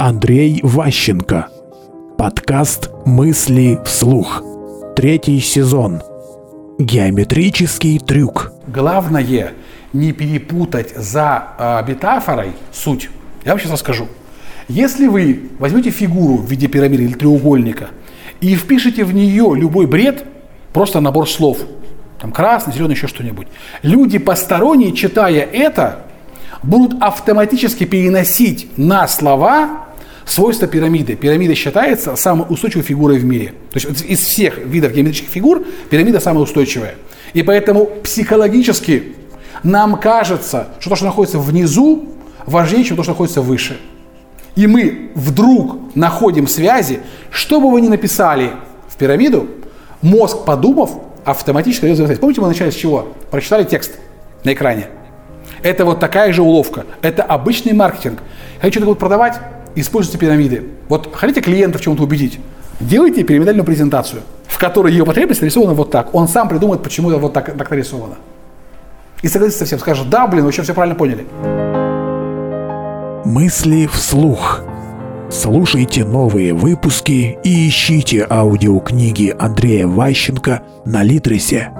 Андрей Ващенко. Подкаст «Мысли вслух». Третий сезон. Геометрический трюк. Главное не перепутать за э, метафорой суть. Я вам сейчас расскажу. Если вы возьмете фигуру в виде пирамиды или треугольника и впишете в нее любой бред, просто набор слов, там красный, зеленый, еще что-нибудь, люди посторонние, читая это, будут автоматически переносить на слова свойства пирамиды. Пирамида считается самой устойчивой фигурой в мире. То есть из всех видов геометрических фигур пирамида самая устойчивая. И поэтому психологически нам кажется, что то, что находится внизу, важнее, чем то, что находится выше. И мы вдруг находим связи, что бы вы ни написали в пирамиду, мозг, подумав, автоматически дает связь. Помните, мы начали с чего? Прочитали текст на экране. Это вот такая же уловка. Это обычный маркетинг. Хотите что-то продавать? Используйте пирамиды. Вот хотите клиента в чем-то убедить? Делайте пирамидальную презентацию, в которой ее потребность нарисована вот так. Он сам придумает, почему это вот так, так нарисовано. И согласится со всем, скажет, да, блин, вы еще все правильно поняли. Мысли вслух. Слушайте новые выпуски и ищите аудиокниги Андрея Ващенко на Литресе.